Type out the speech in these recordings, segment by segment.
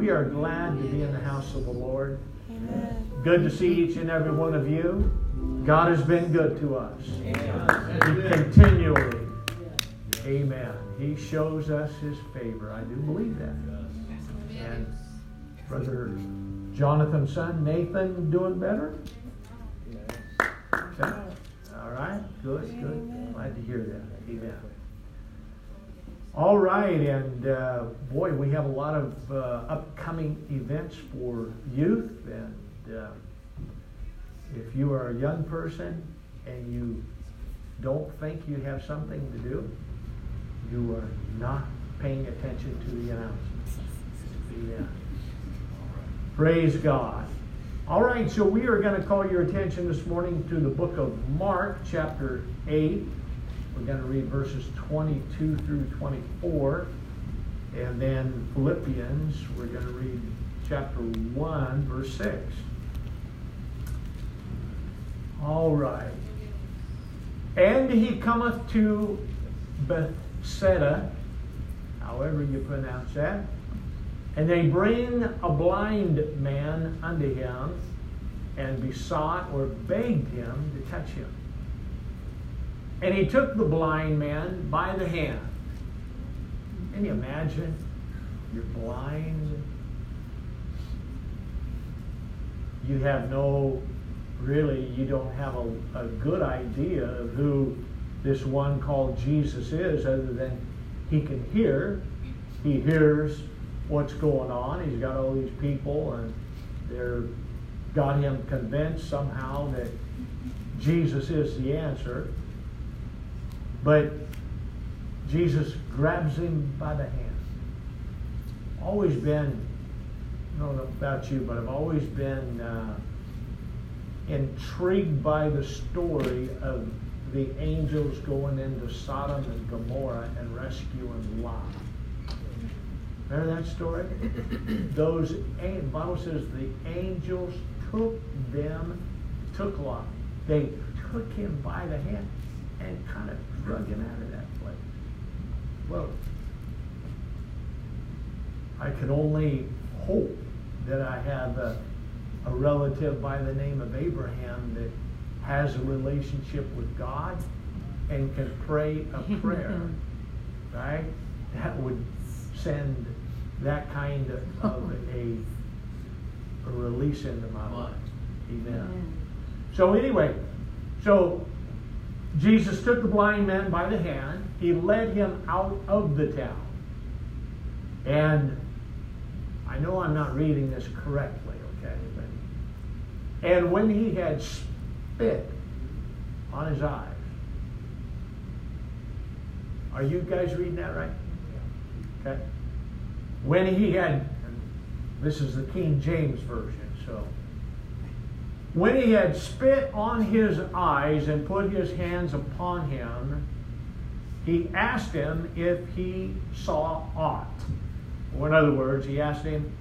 we are glad to be in the house of the Lord. Amen. Good to see each and every one of you. God has been good to us. Amen. He continually, amen. He shows us his favor. I do believe that. And Brother Jonathan's son, Nathan, doing better? Okay. All right. Good, good. Glad to hear that. Amen. All right, and uh, boy, we have a lot of uh, upcoming events for youth. And uh, if you are a young person and you don't think you have something to do, you are not paying attention to the announcements. Yeah. Praise God. All right, so we are going to call your attention this morning to the book of Mark, chapter 8. We're going to read verses 22 through 24. And then Philippians, we're going to read chapter 1, verse 6. All right. And he cometh to Bethsaida, however you pronounce that. And they bring a blind man unto him and besought or begged him to touch him. And he took the blind man by the hand. Can you imagine? You're blind. You have no, really, you don't have a, a good idea of who this one called Jesus is, other than he can hear. He hears what's going on. He's got all these people, and they're got him convinced somehow that Jesus is the answer. But Jesus grabs him by the hand. Always been, I don't know about you, but I've always been uh, intrigued by the story of the angels going into Sodom and Gomorrah and rescuing Lot. Remember that story? Those the Bible says the angels took them, took Lot. They took him by the hand and kind of drug him out of that place. Well, I can only hope that I have a, a relative by the name of Abraham that has a relationship with God and can pray a prayer, right? That would send that kind of, of a, a, release into my life. Amen. So anyway, so Jesus took the blind man by the hand. He led him out of the town. And I know I'm not reading this correctly, okay? But, and when he had spit on his eyes, are you guys reading that right? Okay. When he had, this is the King James Version, so when he had spit on his eyes and put his hands upon him, he asked him if he saw aught. Or in other words, he asked him,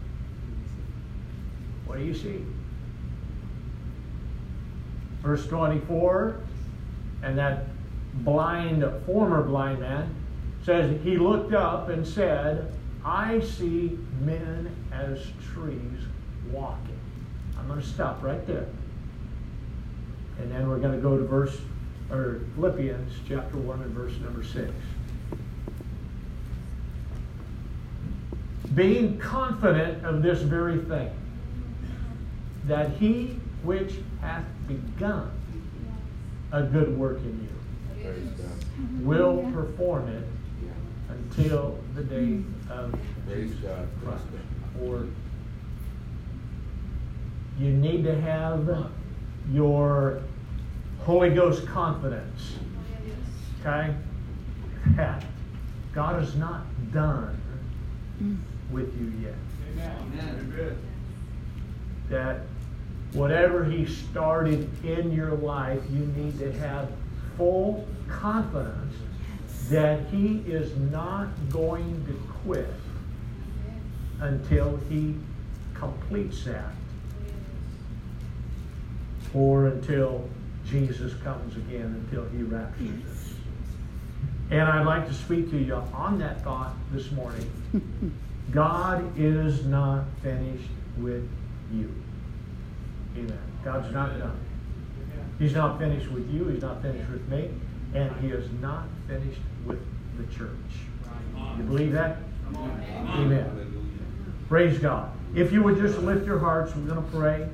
What do you see? Verse 24, and that blind, former blind man says, He looked up and said, I see men as trees walking. I'm going to stop right there. And then we're going to go to verse, or Philippians chapter 1 and verse number 6. Being confident of this very thing, that he which hath begun a good work in you will perform it until the day of Praise God. Christ. Or you need to have your Holy Ghost confidence. Okay? Yeah. God is not done with you yet. Amen. That whatever He started in your life, you need to have full confidence that He is not going to quit until He completes that or until Jesus comes again, until he raptures us. And I'd like to speak to you on that thought this morning. God is not finished with you. Amen. God's not done. He's not finished with you. He's not finished with me. And he is not finished with the church. You believe that? Amen. Praise God. If you would just lift your hearts, we're going to pray.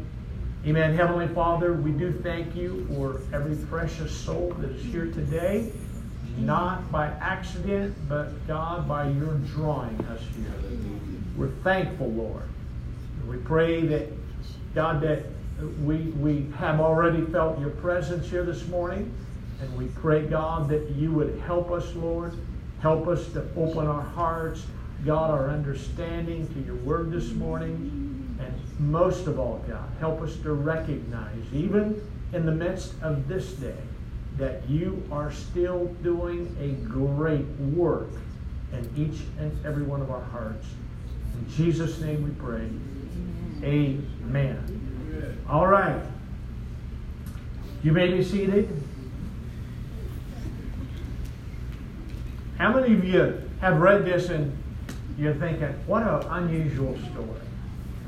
Amen. Heavenly Father, we do thank you for every precious soul that is here today, not by accident, but God, by your drawing us here. We're thankful, Lord. We pray that, God, that we, we have already felt your presence here this morning. And we pray, God, that you would help us, Lord. Help us to open our hearts, God, our understanding to your word this morning. Most of all, God, help us to recognize, even in the midst of this day, that you are still doing a great work in each and every one of our hearts. In Jesus' name we pray. Amen. All right. You may be seated. How many of you have read this and you're thinking, what an unusual story,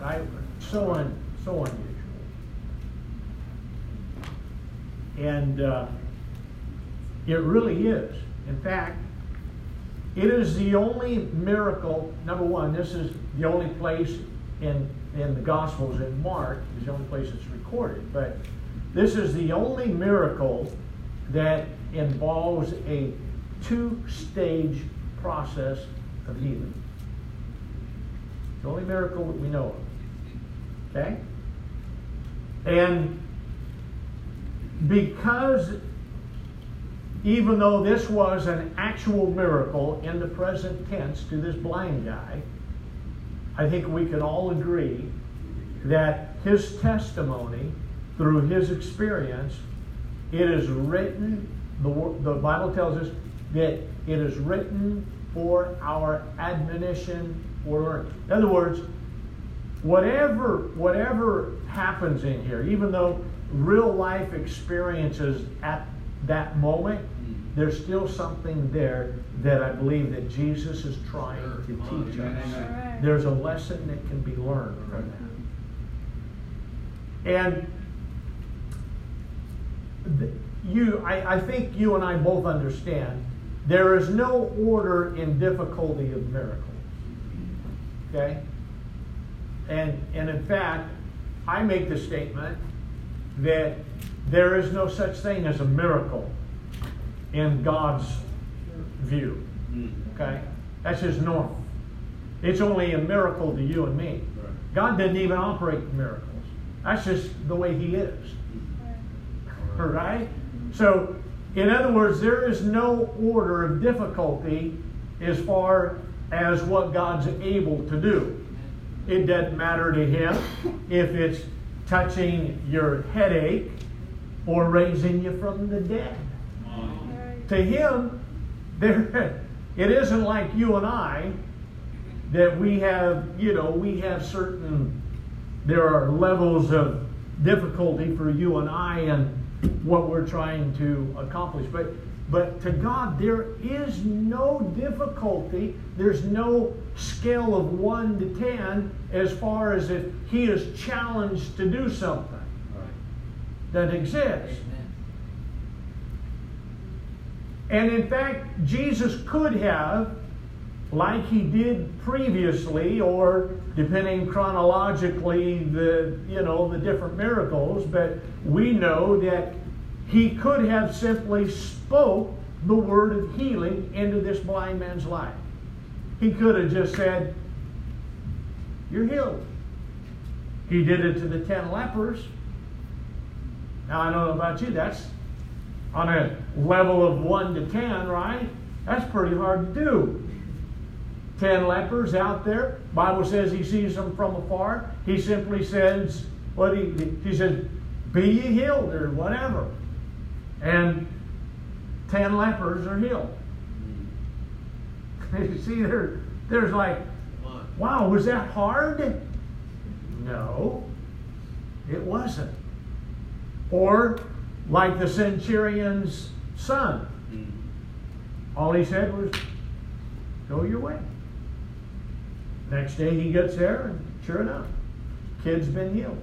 right? So un, so unusual. And uh, it really is. In fact, it is the only miracle. Number one, this is the only place in in the Gospels in Mark is the only place it's recorded. But this is the only miracle that involves a two stage process of healing. The only miracle that we know of. Okay? And because even though this was an actual miracle in the present tense to this blind guy, I think we can all agree that his testimony, through his experience, it is written, the, the Bible tells us that it is written for our admonition or learning. In other words, whatever, whatever happens in here, even though real life experiences at that moment, mm. there's still something there that I believe that Jesus is trying to teach us. There's a lesson that can be learned from that. And you, I, I think you and I both understand there is no order in difficulty of miracles. Okay? And, and in fact, I make the statement that there is no such thing as a miracle in God's view. Mm. Okay? That's just normal. It's only a miracle to you and me. God didn't even operate miracles. That's just the way He is. Mm. Right? So, in other words, there is no order of difficulty as far as what God's able to do. It doesn't matter to Him if it's touching your headache or raising you from the dead. To Him, there, it isn't like you and I that we have, you know, we have certain, there are levels of difficulty for you and I and what we're trying to accomplish. But but to God, there is no difficulty. There's no scale of 1 to 10 as far as if He is challenged to do something that exists. And in fact, Jesus could have, like he did previously, or depending chronologically, the you know the different miracles, but we know that he could have simply spoke the word of healing into this blind man's life. He could have just said, You're healed. He did it to the ten lepers. Now, I don't know about you, that's on a level of 1 to 10, right? That's pretty hard to do. 10 lepers out there. Bible says he sees them from afar. He simply says, what he, he says, be ye healed or whatever. And 10 lepers are healed. Hmm. You see, there, there's like, wow, was that hard? No, it wasn't. Or like the centurion's son. Hmm. All he said was, go your way. Next day he gets there, and sure enough, kid's been healed.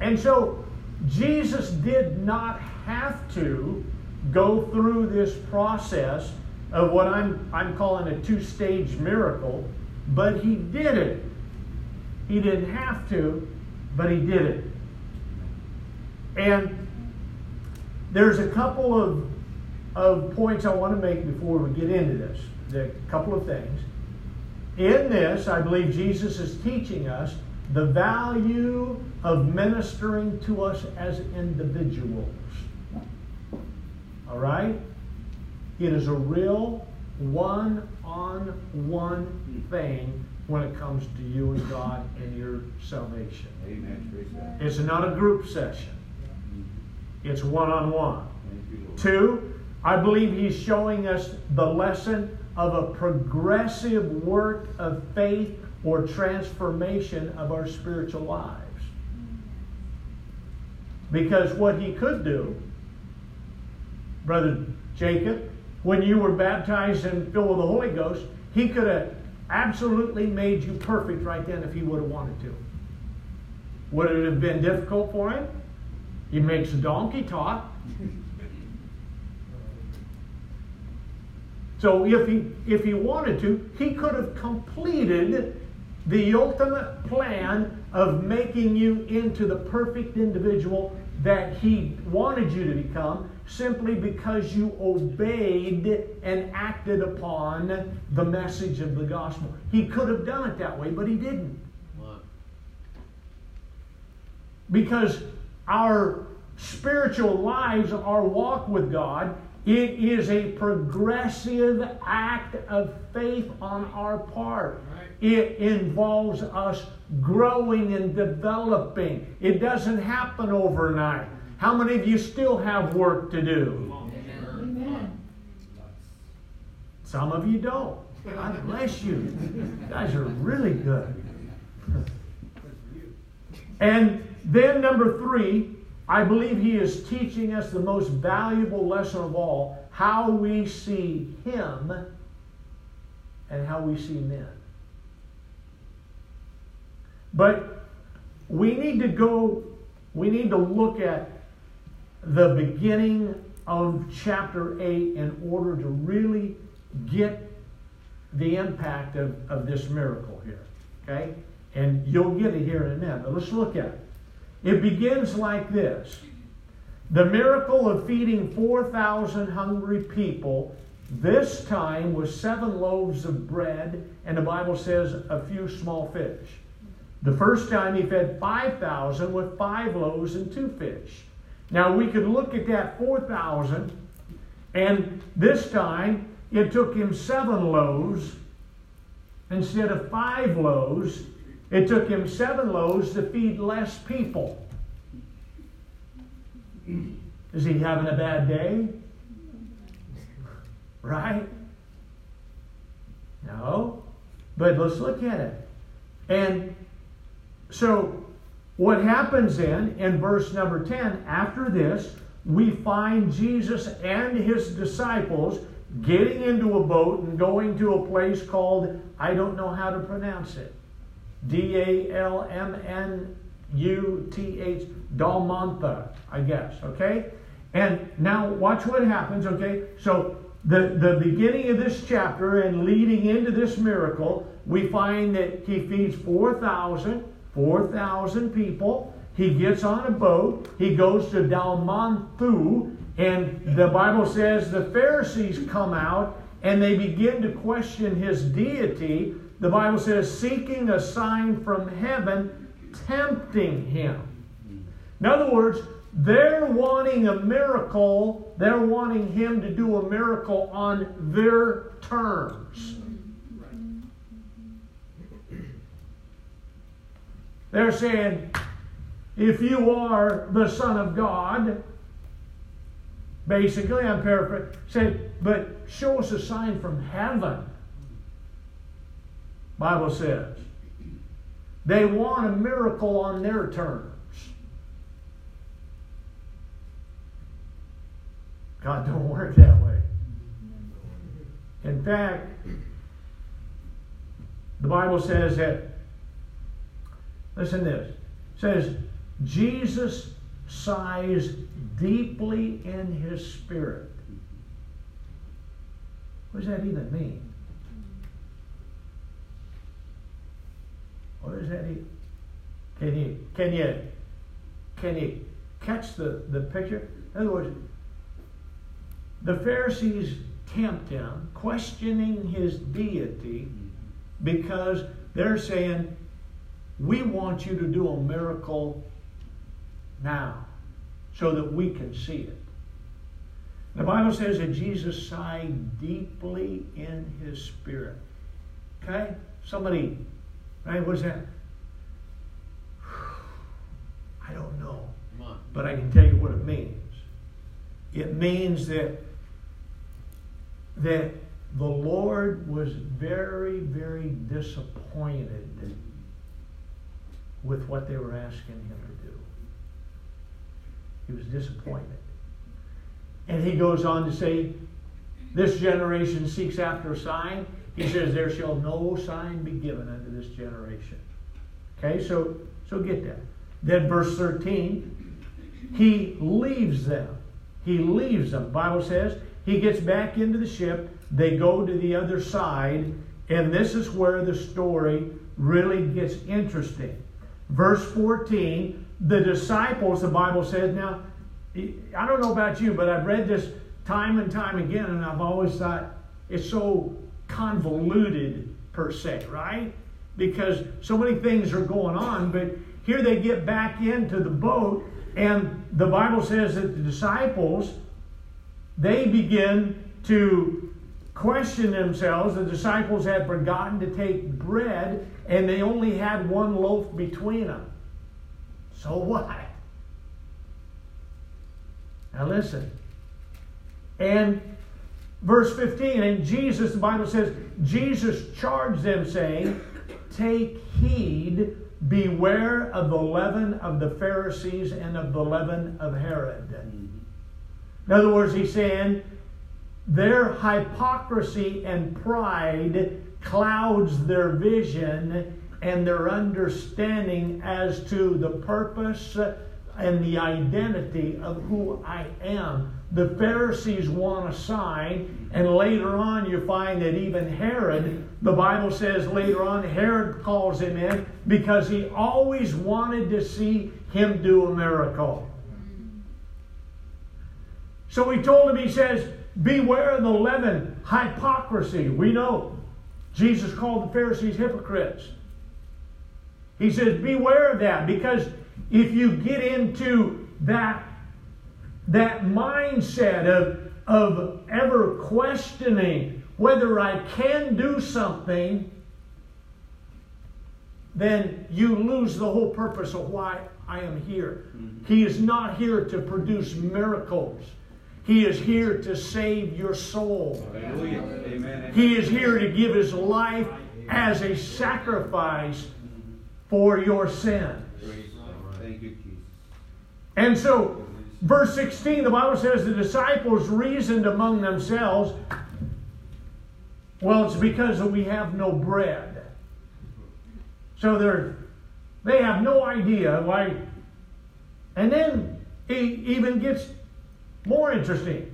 And so Jesus did not have to go through this process of what I'm, I'm calling a two stage miracle, but he did it. He didn't have to, but he did it. And there's a couple of, of points I want to make before we get into this. A couple of things. In this, I believe Jesus is teaching us the value of ministering to us as individuals. All right? It is a real one on one thing when it comes to you and God and your salvation. Amen. It's not a group session, it's one on one. Two, I believe he's showing us the lesson of a progressive work of faith or transformation of our spiritual lives. Because what he could do, Brother Jacob, when you were baptized and filled with the Holy Ghost, he could have absolutely made you perfect right then if he would have wanted to. Would it have been difficult for him? He makes a donkey talk. So if he if he wanted to, he could have completed the ultimate plan of making you into the perfect individual that he wanted you to become simply because you obeyed and acted upon the message of the gospel. He could have done it that way, but he didn't. Because our spiritual lives, our walk with God, it is a progressive act of faith on our part. It involves us growing and developing. It doesn't happen overnight. How many of you still have work to do? Amen. Some of you don't. God bless you. You guys are really good. And then, number three, I believe he is teaching us the most valuable lesson of all how we see him and how we see men. But we need to go, we need to look at the beginning of chapter 8 in order to really get the impact of, of this miracle here. Okay? And you'll get it here in a minute, but let's look at it. It begins like this The miracle of feeding 4,000 hungry people, this time with seven loaves of bread, and the Bible says a few small fish. The first time he fed 5,000 with five loaves and two fish. Now we could look at that 4,000, and this time it took him seven loaves instead of five loaves. It took him seven loaves to feed less people. Is he having a bad day? Right? No. But let's look at it. And so what happens then in verse number 10, after this, we find Jesus and his disciples getting into a boat and going to a place called, I don't know how to pronounce it, D A L M N U T H, Dalmantha, I guess, okay? And now watch what happens, okay? So the, the beginning of this chapter and leading into this miracle, we find that he feeds 4,000 4,000 people. He gets on a boat. He goes to Dalmanthu, and the Bible says the Pharisees come out and they begin to question his deity. The Bible says, seeking a sign from heaven, tempting him. In other words, they're wanting a miracle. They're wanting him to do a miracle on their terms. They're saying, if you are the Son of God, basically, I'm paraphrasing, say, but show us a sign from heaven. Bible says. They want a miracle on their terms. God don't work that way. In fact, the Bible says that, listen to this, says, Jesus sighs deeply in his spirit. What does that even mean? What does that mean? Can you can you can you catch the, the picture? In other words, the Pharisees tempt him, questioning his deity, because they're saying, We want you to do a miracle now so that we can see it. The Bible says that Jesus sighed deeply in his spirit. Okay? Somebody, right? What's that? I don't know. But I can tell you what it means. It means that that the Lord was very, very disappointed with what they were asking him to do. He was disappointed. And he goes on to say, This generation seeks after a sign. He says, There shall no sign be given unto this generation. Okay, so so get that. Then verse 13, he leaves them. He leaves them. Bible says he gets back into the ship. They go to the other side, and this is where the story really gets interesting. Verse 14, the disciples, the Bible says, now, I don't know about you, but I've read this time and time again, and I've always thought it's so convoluted, per se, right? Because so many things are going on, but here they get back into the boat, and the Bible says that the disciples, they begin to question themselves. The disciples had forgotten to take bread, and they only had one loaf between them. So what? Now listen. And verse 15, and Jesus, the Bible says, Jesus charged them, saying, Take heed Beware of the leaven of the Pharisees and of the leaven of Herod. In other words, he's saying their hypocrisy and pride clouds their vision and their understanding as to the purpose and the identity of who I am. The Pharisees want a sign, and later on you find that even Herod, the Bible says later on, Herod calls him in because he always wanted to see him do a miracle. So he told him, he says, Beware of the leaven, hypocrisy. We know Jesus called the Pharisees hypocrites. He says, Beware of that because if you get into that, that mindset of, of ever questioning whether I can do something, then you lose the whole purpose of why I am here. Mm-hmm. He is not here to produce miracles. He is here to save your soul. Amen. He is here to give his life as a sacrifice for your sin. And so, verse 16, the Bible says the disciples reasoned among themselves, well, it's because we have no bread. So they're, they have no idea why. And then it even gets more interesting.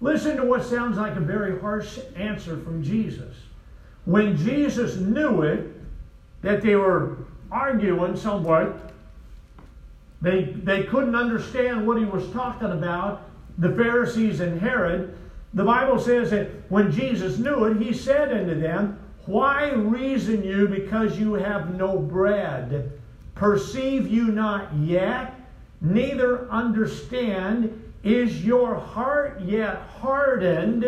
Listen to what sounds like a very harsh answer from Jesus. When Jesus knew it, that they were arguing somewhat, they, they couldn't understand what he was talking about, the Pharisees and Herod. The Bible says that when Jesus knew it, he said unto them, Why reason you because you have no bread? Perceive you not yet, neither understand? Is your heart yet hardened?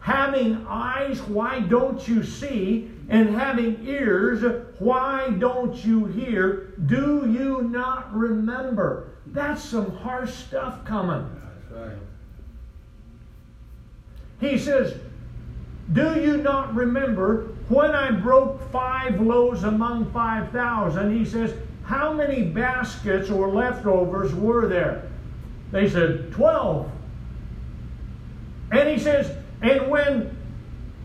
Having eyes, why don't you see? And having ears, why don't you hear? Do you not remember? That's some harsh stuff coming. Right. He says, Do you not remember when I broke five loaves among 5,000? He says, How many baskets or leftovers were there? They said, 12. And he says, and when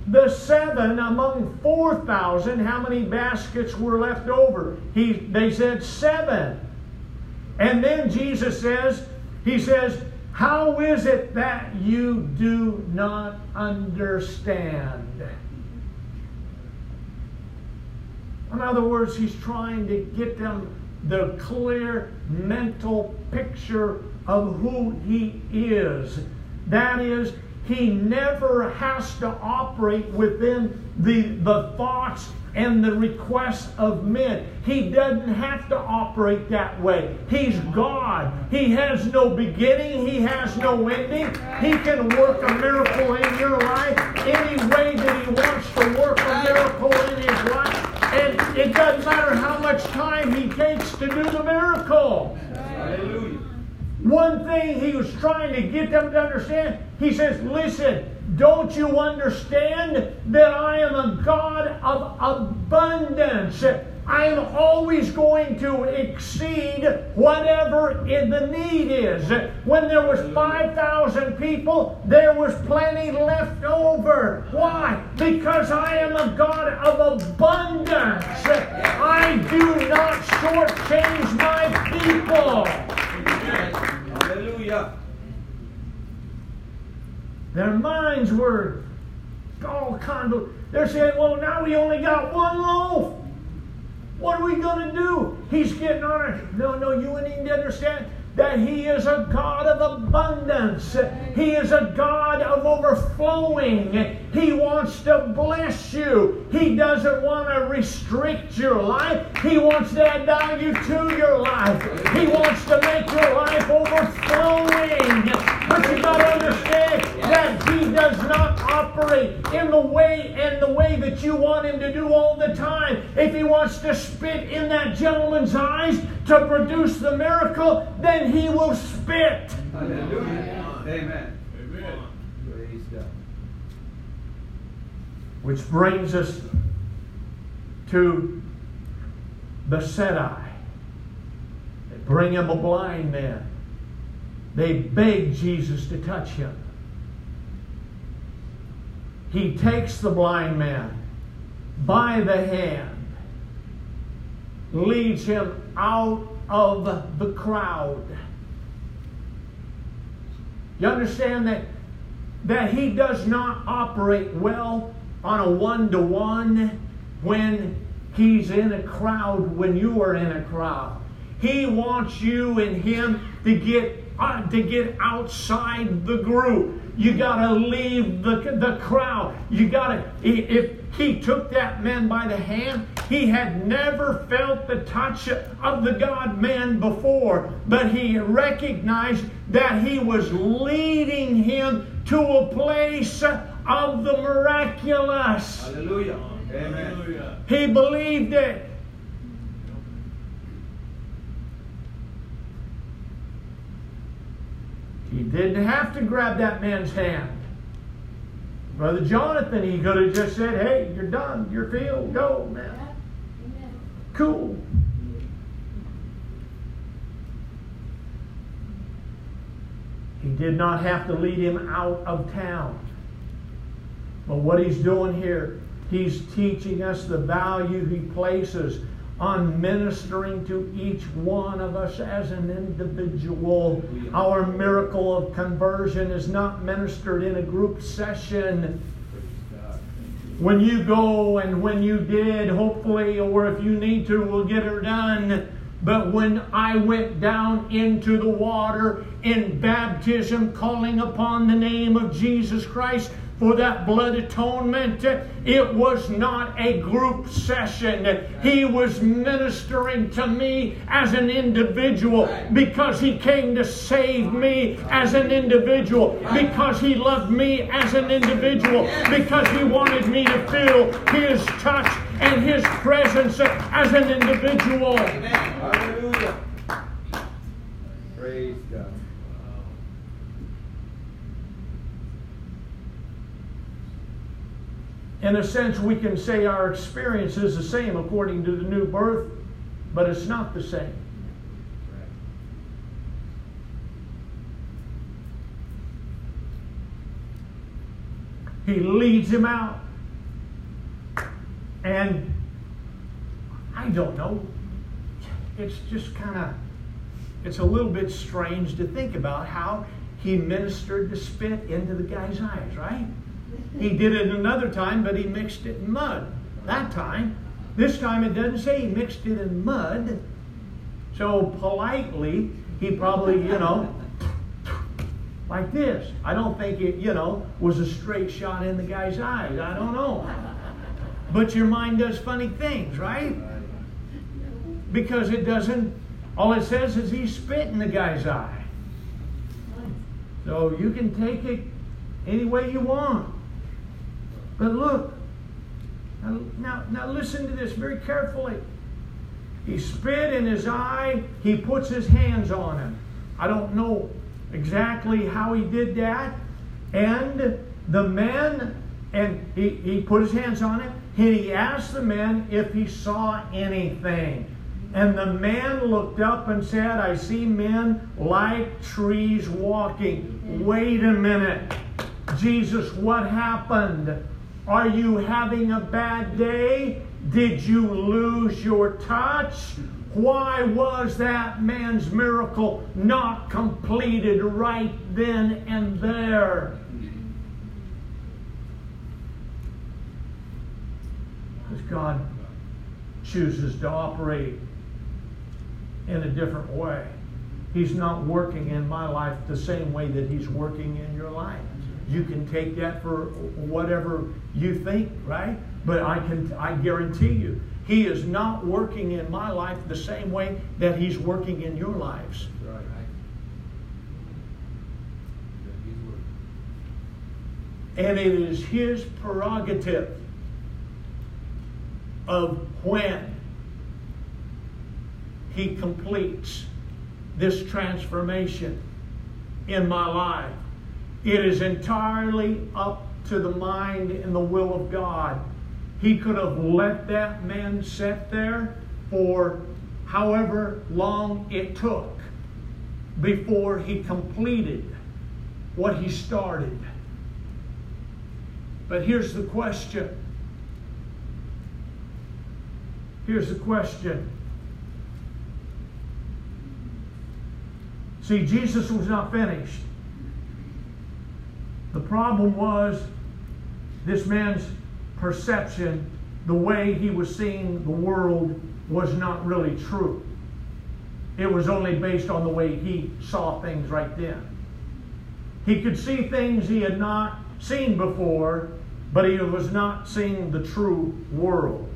the seven among 4,000, how many baskets were left over? He, they said seven. And then Jesus says, He says, How is it that you do not understand? In other words, He's trying to get them the clear mental picture of who He is. That is, he never has to operate within the, the thoughts and the requests of men. He doesn't have to operate that way. He's God. He has no beginning, He has no ending. He can work a miracle in your life any way that He wants to work a miracle in His life. And it doesn't matter how much time He takes to do the miracle. One thing he was trying to get them to understand, he says, Listen, don't you understand that I am a God of abundance? I am always going to exceed whatever the need is. When there was 5,000 people, there was plenty left over. Why? Because I am a God of abundance. I do not shortchange my people. Hallelujah. Their minds were all of, they're saying, well, now we only got one loaf. What are we going to do? He's getting on it. No, no, you need even understand that He is a God of abundance. He is a God of overflowing. He wants to bless you. He doesn't want to restrict your life. He wants to add value to your life. He wants to make your life overflowing. But you got to understand that He does not operate in the way and the way that you want Him to do all the time. If He wants to spit in that gentleman's eyes to produce the miracle, then He will spit. Hallelujah. Amen. Which brings us to Bethsaida. They bring him a blind man. They beg Jesus to touch him. He takes the blind man by the hand, leads him out of the crowd. You understand that, that he does not operate well on a one to one when he's in a crowd, when you are in a crowd. He wants you and him to get uh, to get outside the group. You got to leave the, the crowd. You got to, if he took that man by the hand, he had never felt the touch of the God man before, but he recognized that he was leading him to a place of the miraculous. Hallelujah. Amen. He believed it. He didn't have to grab that man's hand. Brother Jonathan, he could have just said, hey, you're done. You're filled. Go, man. Cool. He did not have to lead him out of town. But what he's doing here, he's teaching us the value he places on ministering to each one of us as an individual. Our miracle of conversion is not ministered in a group session. When you go and when you did, hopefully, or if you need to, we'll get her done. But when I went down into the water in baptism, calling upon the name of Jesus Christ, for that blood atonement. It was not a group session. He was ministering to me as an individual because he came to save me as an individual, because he loved me as an individual, because he wanted me to feel his touch and his presence as an individual. Hallelujah. Praise God. In a sense, we can say our experience is the same according to the new birth, but it's not the same. He leads him out. And I don't know. It's just kind of, it's a little bit strange to think about how he ministered the spit into the guy's eyes, right? He did it another time, but he mixed it in mud. That time. This time it doesn't say he mixed it in mud. So politely, he probably, you know, like this. I don't think it, you know, was a straight shot in the guy's eyes. I don't know. But your mind does funny things, right? Because it doesn't, all it says is he spit in the guy's eye. So you can take it any way you want. But look, now, now, listen to this very carefully. He spit in his eye, he puts his hands on him. I don't know exactly how he did that. And the man, and he, he put his hands on it, and he asked the man if he saw anything. And the man looked up and said, I see men like trees walking. Wait a minute. Jesus, what happened? Are you having a bad day? Did you lose your touch? Why was that man's miracle not completed right then and there? Because God chooses to operate in a different way. He's not working in my life the same way that He's working in your life. You can take that for whatever you think, right? But I can I guarantee you, He is not working in my life the same way that He's working in your lives. Right. And it is His prerogative of when he completes this transformation in my life. It is entirely up to the mind and the will of God. He could have let that man sit there for however long it took before he completed what he started. But here's the question. Here's the question See, Jesus was not finished. The problem was this man's perception, the way he was seeing the world, was not really true. It was only based on the way he saw things right then. He could see things he had not seen before, but he was not seeing the true world.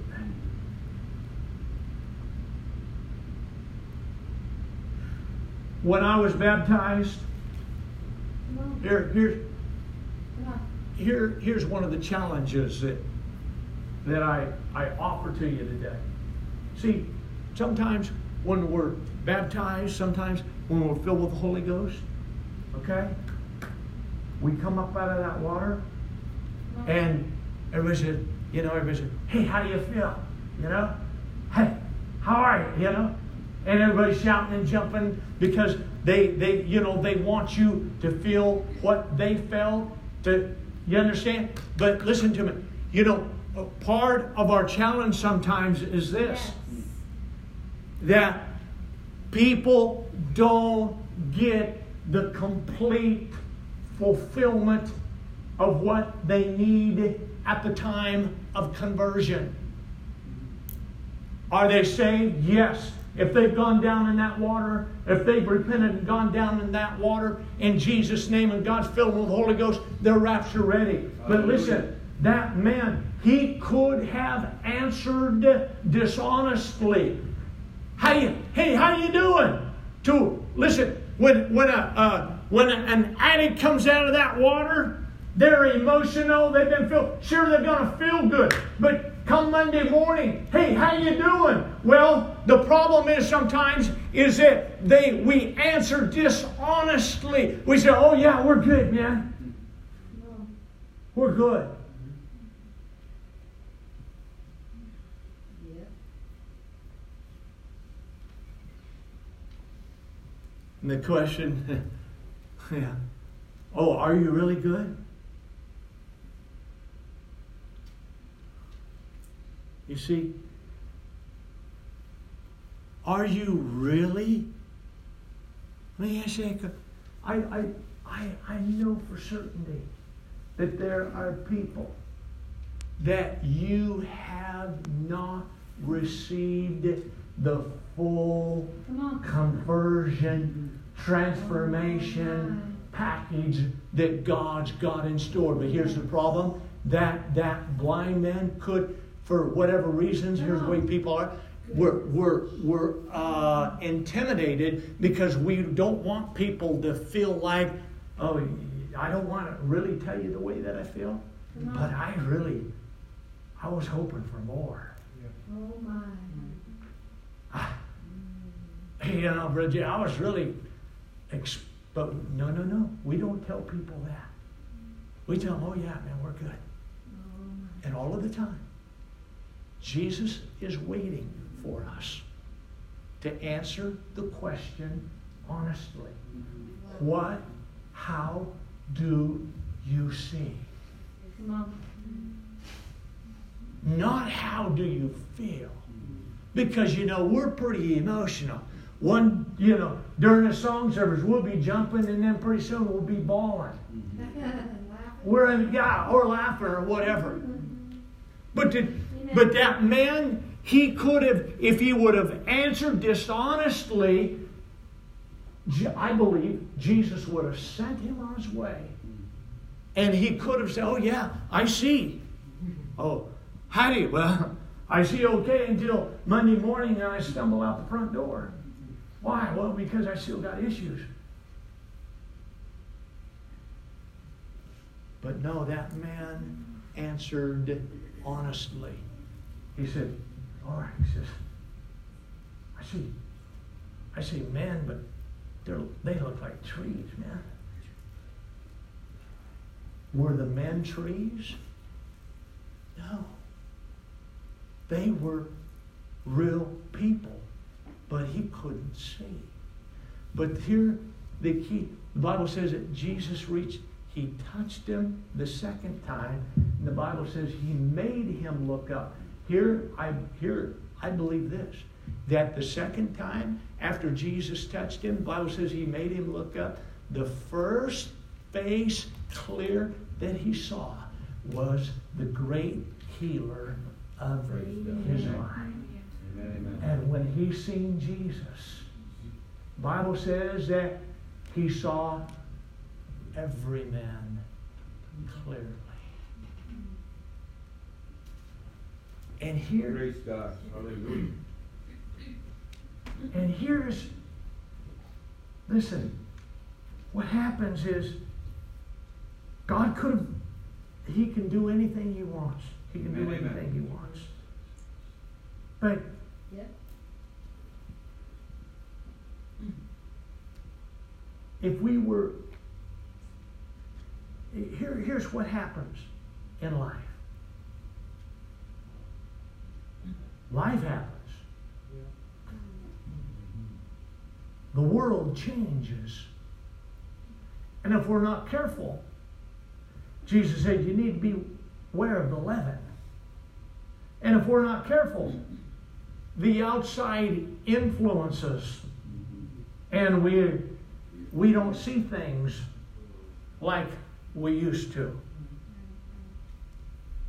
when I was baptized, here, here, here, here's one of the challenges that, that I, I offer to you today. See, sometimes when we're baptized, sometimes when we're filled with the Holy Ghost, okay, we come up out of that water and everybody said, you know, everybody said, hey, how do you feel? You know? Hey, how are you? You know? and everybody's shouting and jumping because they, they, you know, they want you to feel what they felt. To, you understand? But listen to me. You know, part of our challenge sometimes is this yes. that people don't get the complete fulfillment of what they need at the time of conversion. Are they saved? Yes if they've gone down in that water, if they've repented and gone down in that water in Jesus' name and God's filled them with the Holy Ghost, they're rapture ready. But listen, that man, he could have answered dishonestly. How you, hey, how you doing? To listen, when when a uh, when an addict comes out of that water, they're emotional. They've been filled. Sure, they're going to feel good, but Come Monday morning, hey, how you doing? Well, the problem is sometimes is that they we answer dishonestly. We say, "Oh yeah, we're good, man. We're good." And the question, yeah, oh, are you really good? You see, are you really? Let me ask you, I, I, I, I know for certainty that there are people that you have not received the full conversion, transformation package that God's got in store. But here's the problem that that blind man could, for whatever reasons, here's the way people are. We're, we're, we're uh, intimidated because we don't want people to feel like, oh, I don't want to really tell you the way that I feel, but I really, I was hoping for more. Oh my. Ah, you know, Bridget, I was really, exp- but no, no, no. We don't tell people that. We tell them, oh yeah, man, we're good. And all of the time, Jesus is waiting for us to answer the question honestly. What, how do you see? Not how do you feel. Because, you know, we're pretty emotional. One, you know, during a song service, we'll be jumping and then pretty soon we'll be bawling. we're in, yeah, or laughing or whatever. But, did, but that man, he could have, if he would have answered dishonestly, I believe Jesus would have sent him on his way. And he could have said, Oh, yeah, I see. Oh, how do you? Well, I see okay until Monday morning and I stumble out the front door. Why? Well, because I still got issues. But no, that man answered honestly. He said, All right, he says, I see, I see men, but they look like trees, man. Were the men trees? No. They were real people, but he couldn't see. But here, the key the Bible says that Jesus reached, he touched him the second time. And the Bible says he made him look up. Here, I here I believe this that the second time after Jesus touched him, Bible says he made him look up. The first face clear that he saw was the great healer of his life. And when he seen Jesus, Bible says that he saw every man clearly. And here, Praise God. Hallelujah. And here's, listen, what happens is God could have, He can do anything He wants. He can do anything He wants. But if we were, here, here's what happens in life. Life happens. The world changes. And if we're not careful, Jesus said you need to be aware of the leaven. And if we're not careful, the outside influences and we we don't see things like we used to.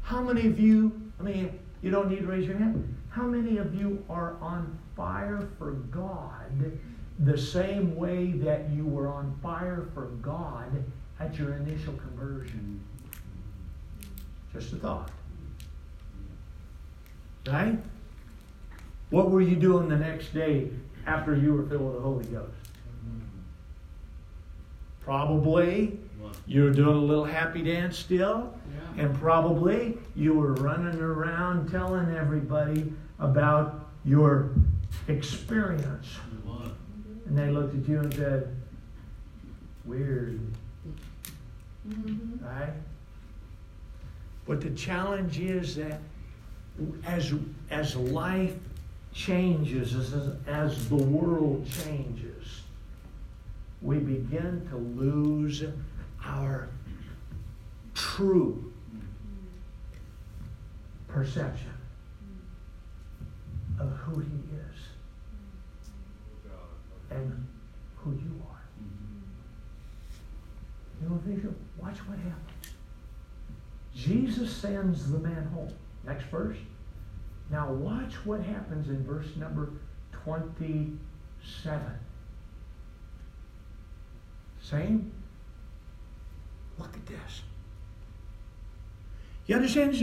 How many of you, I mean, you don't need to raise your hand. How many of you are on fire for God the same way that you were on fire for God at your initial conversion? Just a thought. Right? What were you doing the next day after you were filled with the Holy Ghost? Probably you were doing a little happy dance still, yeah. and probably you were running around telling everybody about your experience. And they looked at you and said, Weird. Mm-hmm. Right? But the challenge is that as, as life changes, as, as the world changes, we begin to lose our true perception. Of who He is and who you are. You know, Victor, watch what happens. Jesus sends the man home. Next verse. Now watch what happens in verse number 27. Same? Look at this. You understand?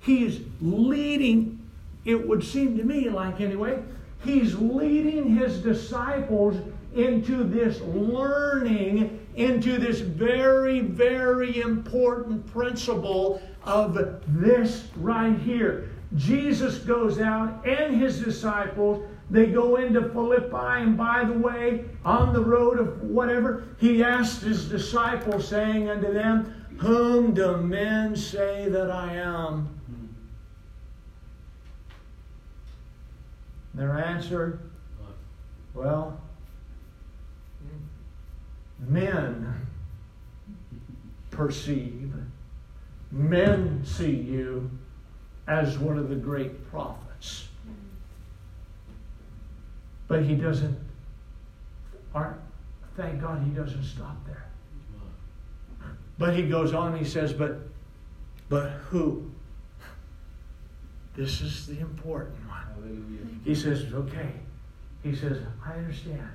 He is leading, it would seem to me like anyway, he's leading his disciples into this learning, into this very, very important principle of this right here. Jesus goes out and his disciples, they go into Philippi, and by the way, on the road of whatever, he asked his disciples, saying unto them, Whom do men say that I am? Their answer, Well, men perceive, men see you as one of the great prophets. But he doesn't, thank God he doesn't stop there. But he goes on, he says, but, but who? This is the important one. He says, okay. He says, I understand.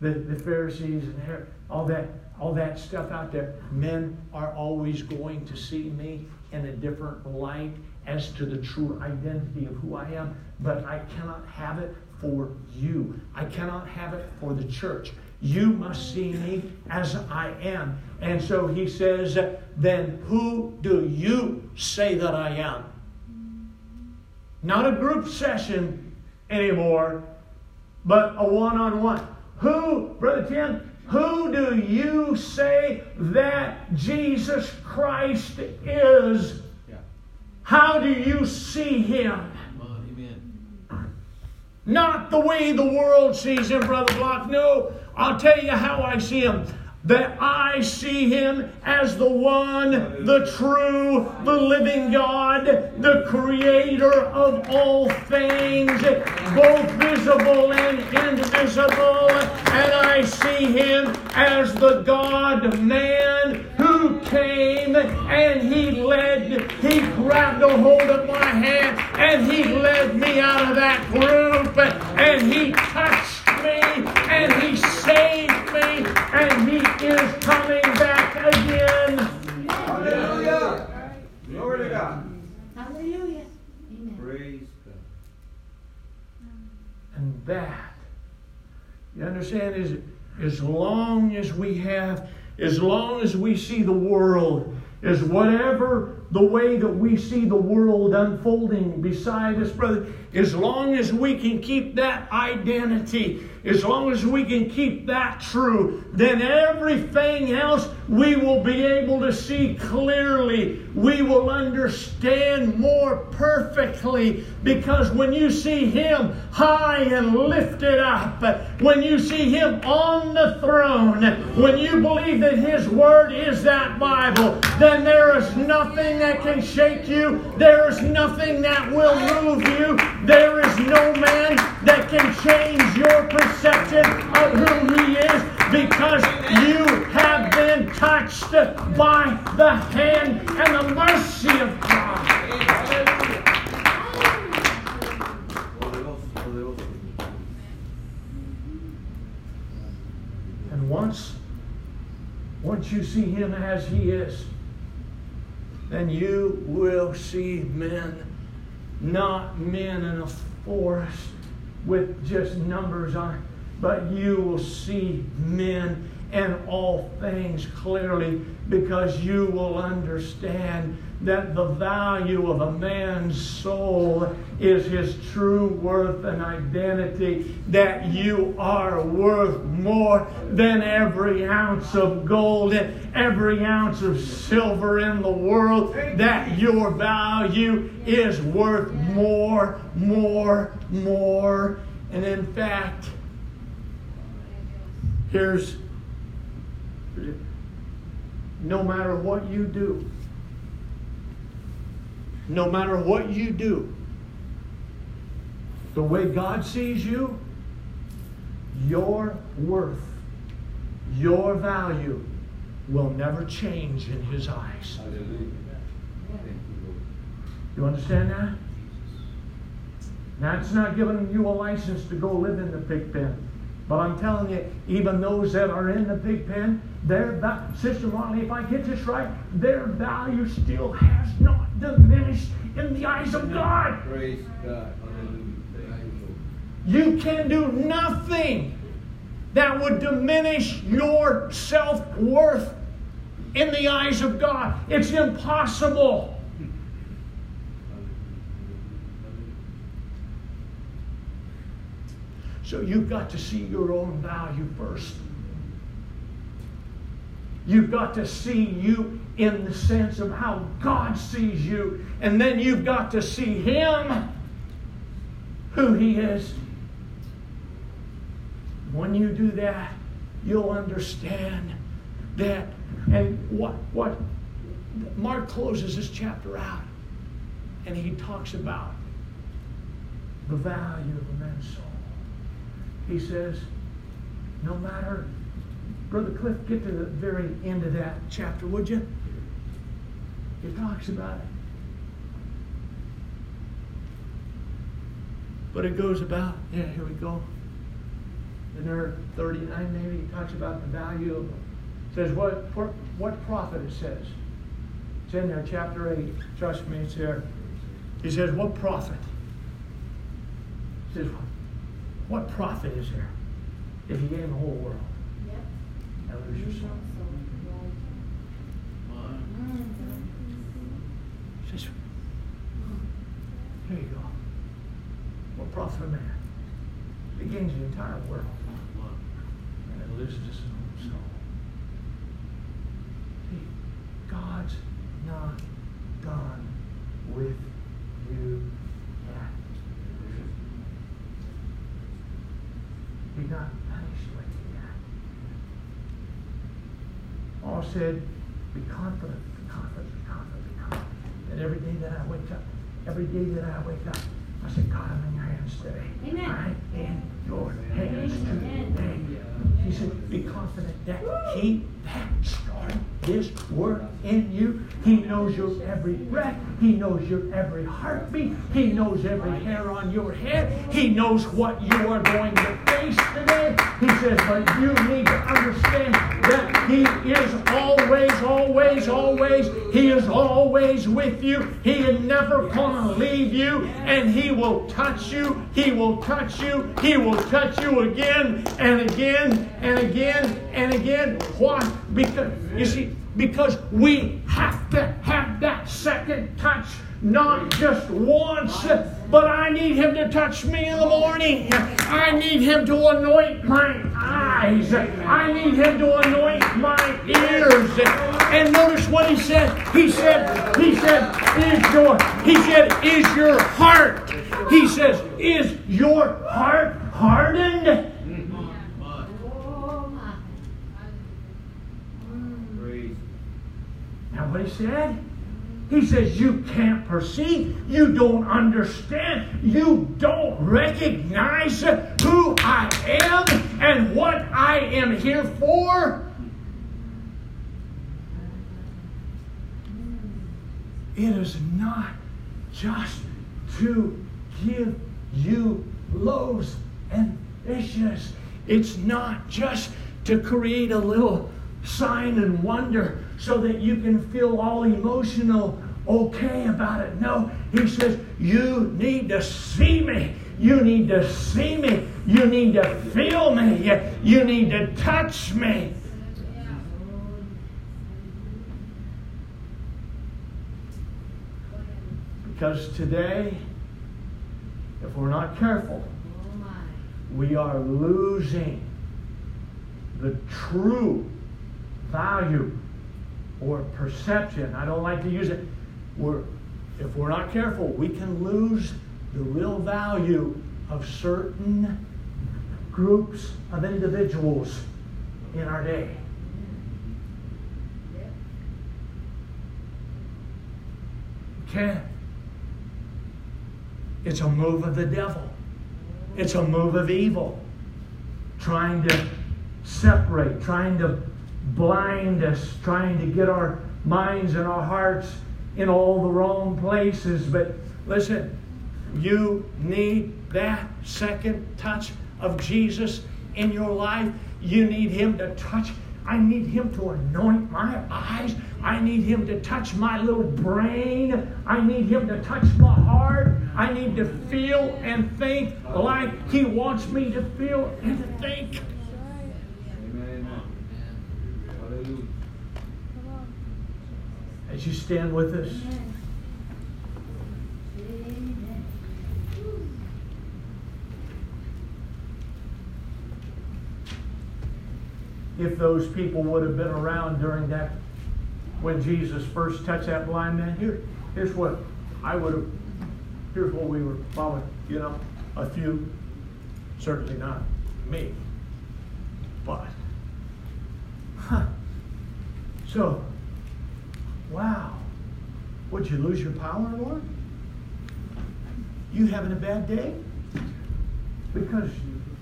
The, the Pharisees and all that, all that stuff out there, men are always going to see me in a different light as to the true identity of who I am, but I cannot have it for you. I cannot have it for the church. You must see me as I am. And so he says, Then who do you say that I am? Not a group session anymore, but a one on one. Who, Brother Tim, who do you say that Jesus Christ is? How do you see him? Not the way the world sees him, Brother Block. No, I'll tell you how I see him. That I see him as the one, the true, the living God, the creator of all things, both visible and invisible. And I see him as the God man who came and he led, he grabbed a hold of my hand and he led me out of that group and he touched me and he Hallelujah. Amen. Praise God. And that, you understand, is as long as we have as long as we see the world as whatever the way that we see the world unfolding beside us, brother, as long as we can keep that identity, as long as we can keep that true, then everything else we will be able to see clearly. We will understand more perfectly because when you see Him high and lifted up, when you see Him on the throne, when you believe that His Word is that Bible, then there is nothing that can shake you. There is nothing that will move you. There is no man that can change your perception of who He is because you have been touched by the hand and the mercy of God. And once, once you see Him as He is, then you will see men, not men in a forest with just numbers on but you will see men and all things clearly because you will understand that the value of a man's soul is his true worth and identity, that you are worth more than every ounce of gold and every ounce of silver in the world, that your value is worth more, more, more. And in fact, here's no matter what you do, no matter what you do, the way God sees you, your worth, your value will never change in His eyes. You understand that? That's not giving you a license to go live in the pig pen. But I'm telling you, even those that are in the pig pen, their Sister Molly, if I get this right, their value still has not diminished in the eyes of God. Praise God. Hallelujah. Thank you, Lord. You can do nothing that would diminish your self worth in the eyes of God. It's impossible. So you've got to see your own value first. You've got to see you in the sense of how God sees you. And then you've got to see Him, who He is. When you do that, you'll understand that. And what, what Mark closes this chapter out, and he talks about the value of a man's soul. He says, no matter, Brother Cliff, get to the very end of that chapter, would you? He talks about it. But it goes about, yeah, here we go. In there 39 maybe, he talks about the value of, says what, what profit it says. It's in there, chapter 8. Trust me, it's there. He says, what profit? He says, what profit is there if you gain the whole world Yep. and lose your soul? He says, here you go. What profit a man? He gains the entire world and then loses his own soul. See, God's not done with you yet. He's not finished with you yet. Paul said, be confident, be confident, be confident, be confident. And every day that I wake up, every day that I wake up, I say, God, I'm in your hands today. Amen. I'm in your hands Amen. today. He said, be confident that he that started this work in you, he knows your every breath, he knows your every heartbeat, he knows every hair on your head, he knows what you are going to face today. He says, but you need to understand that he is always, always, always, he is always with you. He is never gonna leave you, and he will touch you, he will touch you, he will touch you again and again and again and again. Why? Because you see, because we have to have that second touch, not just once, but I need him to touch me in the morning. I need him to anoint my eyes. I need him to anoint my ears. And notice what he said. He said, he said, is your, he said, is your heart. He says, is your heart hardened? Oh, my. Praise. He said? He says, You can't perceive, you don't understand, you don't recognize who I am and what I am here for. It is not just to give you loaves and fishes. It's not just to create a little sign and wonder so that you can feel all emotional okay about it. No, he says, you need to see me. You need to see me. You need to feel me. You need to touch me. Because today, if we're not careful, we are losing the true value or perception. I don't like to use it. We're, if we're not careful, we can lose the real value of certain groups of individuals in our day. Okay? It's a move of the devil. It's a move of evil, trying to separate, trying to blind us, trying to get our minds and our hearts in all the wrong places. But listen, you need that second touch of Jesus in your life. You need Him to touch. I need Him to anoint my eyes. I need Him to touch my little brain. I need Him to touch my heart. I need to feel and think like He wants me to feel and think. Amen. Hallelujah. As you stand with us, if those people would have been around during that, when Jesus first touched that blind man, here, here's what I would have, here's what we were following, you know, a few, certainly not me, but, huh. So, wow, would you lose your power, Lord? You having a bad day? Because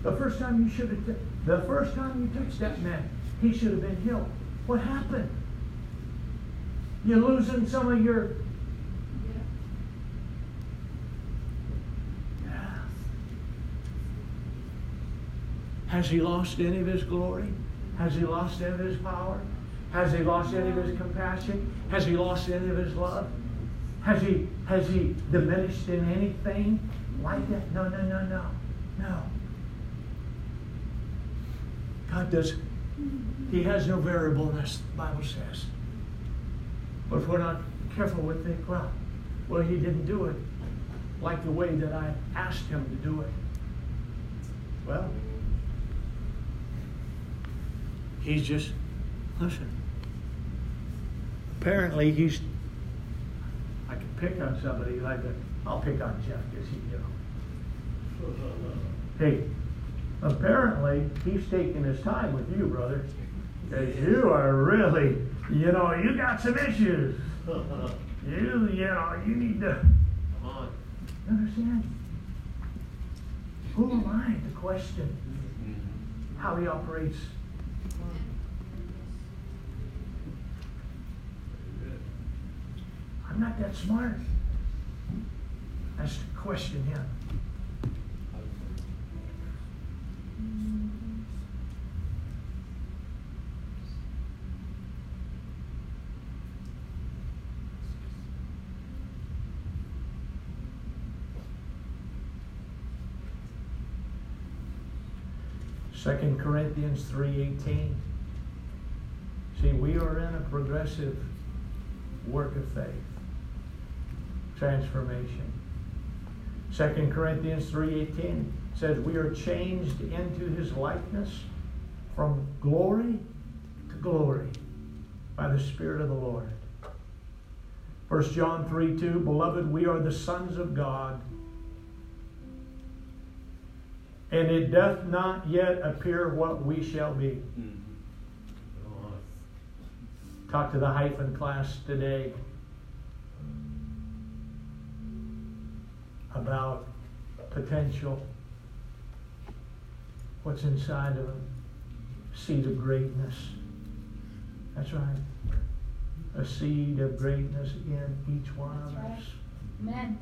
the first time you should have, the first time you touched that man, he should have been healed. What happened? You're losing some of your. Has he lost any of his glory? Has he lost any of his power? Has he lost any of his compassion? Has he lost any of his love? Has he has he diminished in anything like that? No, no, no, no, no. God does. He has no variableness. The Bible says. But if we're not careful, we think, well, well, he didn't do it like the way that I asked him to do it. Well, he's just listen. Apparently, he's. I can pick on somebody like that. I'll pick on Jeff because he, you know. Hey, apparently he's taking his time with you, brother. Because you are really, you know, you got some issues. You, you know, you need to. Come on. You understand? Who am I to question mm-hmm. how he operates? I'm not that smart to question him. Second Corinthians 3:18. See, we are in a progressive work of faith. Transformation. Second Corinthians 3:18 says we are changed into his likeness from glory to glory by the Spirit of the Lord. 1 John 3 2, Beloved, we are the sons of God, and it doth not yet appear what we shall be. On. Talk to the hyphen class today about potential. What's inside of a seed of greatness. That's right. A seed of greatness in each one of right. us. Amen.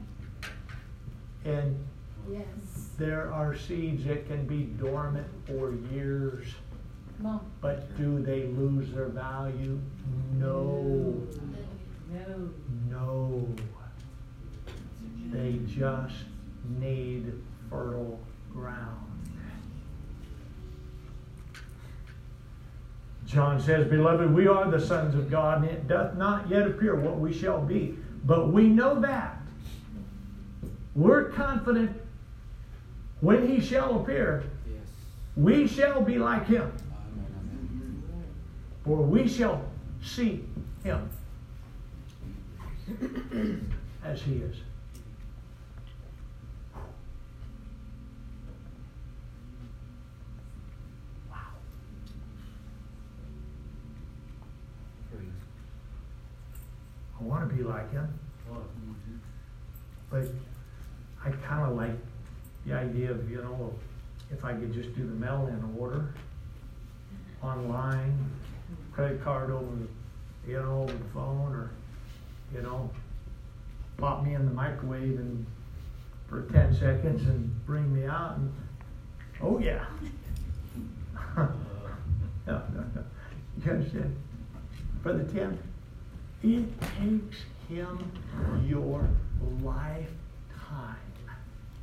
And Yes. there are seeds that can be dormant for years, on. but do they lose their value? No. No. No. They just need fertile ground. John says, Beloved, we are the sons of God, and it doth not yet appear what we shall be. But we know that. We're confident when he shall appear, Yes. we shall be like him, for we shall see him as he is. Wow. Praise. I want to like him, but I kind of like the idea of, you know, if I could just do the mail-in order online, credit card over, you know, over the phone, or, you know, pop me in the microwave and for ten seconds and bring me out and, oh yeah. no, no, no. You understand? Brother Tim, it takes him your lifetime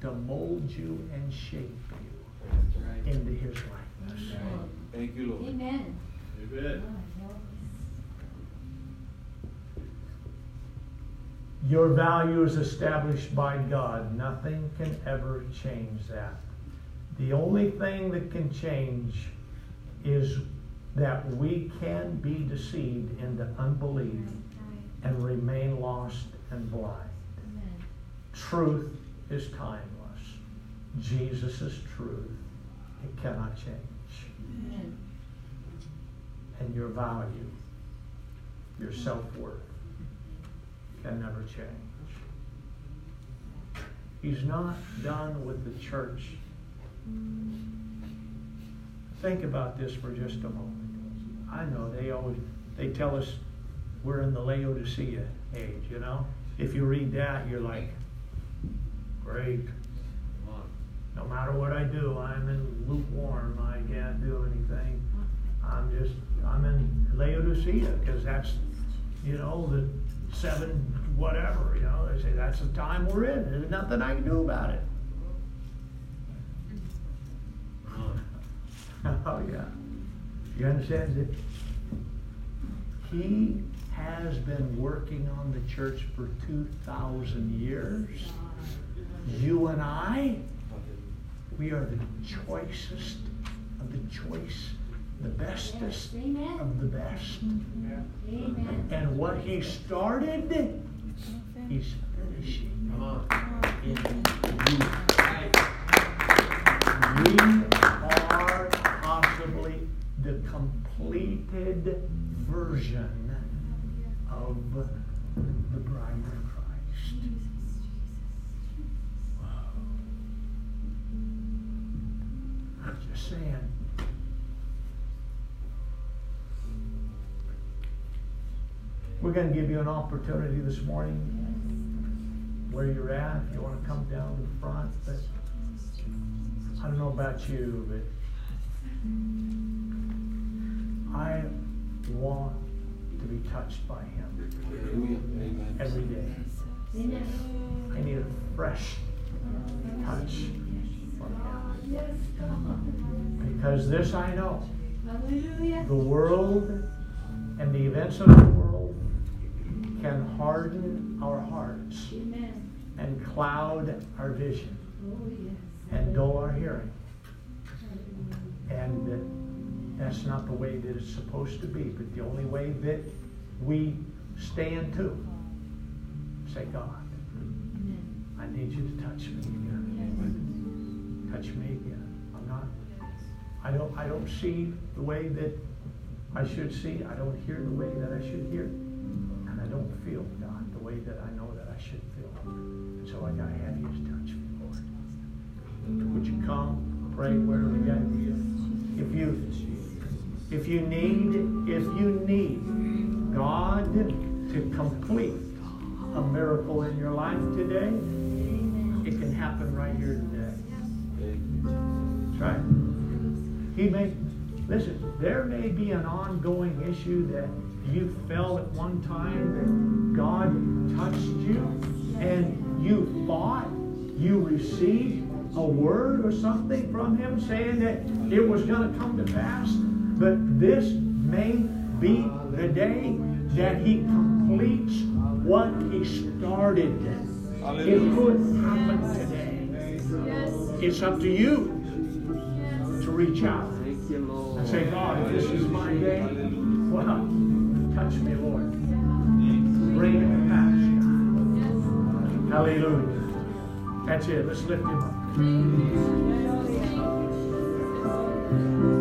to mold you and shape you right. into his likeness. That's right. Thank you, Lord. Amen. Amen. Oh, your value is established by God. Nothing can ever change that. The only thing that can change is that we can be deceived into unbelief and remain lost and blind. Amen. Truth is timeless. Jesus is truth. It cannot change. Amen. And your value, your self worth, can never change. He's not done with the church. Think about this for just a moment. I know they always they tell us we're in the Laodicea age, you know? If you read that, you're like, great. No matter what I do, I'm in lukewarm. I can't do anything. I'm just, I'm in Laodicea because that's, you know, the seven whatever, you know. They say that's the time we're in. There's nothing I can do about it. Oh, yeah. You understand that he has been working on the church for 2,000 years. You and I, we are the choicest of the choice, the bestest Amen. of the best. Amen. And what he started, he's finishing Come on. in you. We are possibly the completed version of the bride of Christ. Wow. I'm just saying. We're going to give you an opportunity this morning where you're at. If you want to come down to the front, but I don't know about you, but I want to be touched by Him Amen. every day. Amen. I need a fresh touch from Him. Because this I know the world and the events of the world can harden our hearts and cloud our vision Oh, and dull our hearing. And that that's not the way that it's supposed to be. But the only way that we stand to say, God, I need you to touch me again. Touch me again. I'm not. I don't. I don't see the way that I should see. I don't hear the way that I should hear, and I don't feel God the way that I know that I should feel. And so I gotta have you to touch me, Lord. Would you come, pray wherever you got If you, if you need, if you need God to complete a miracle in your life today, it can happen right here today. That's right. He may, listen, there may be an ongoing issue that you felt at one time that God touched you and you thought you received a word or something from Him saying that it was going to come to pass. But this may be the day that He completes what He started. It could happen today. It's up to you to reach out Thank you, Lord. and say, God, if this is my day, well, touch me, Lord. Bring it to pass, Hallelujah. That's it. Let's lift him up. Yes.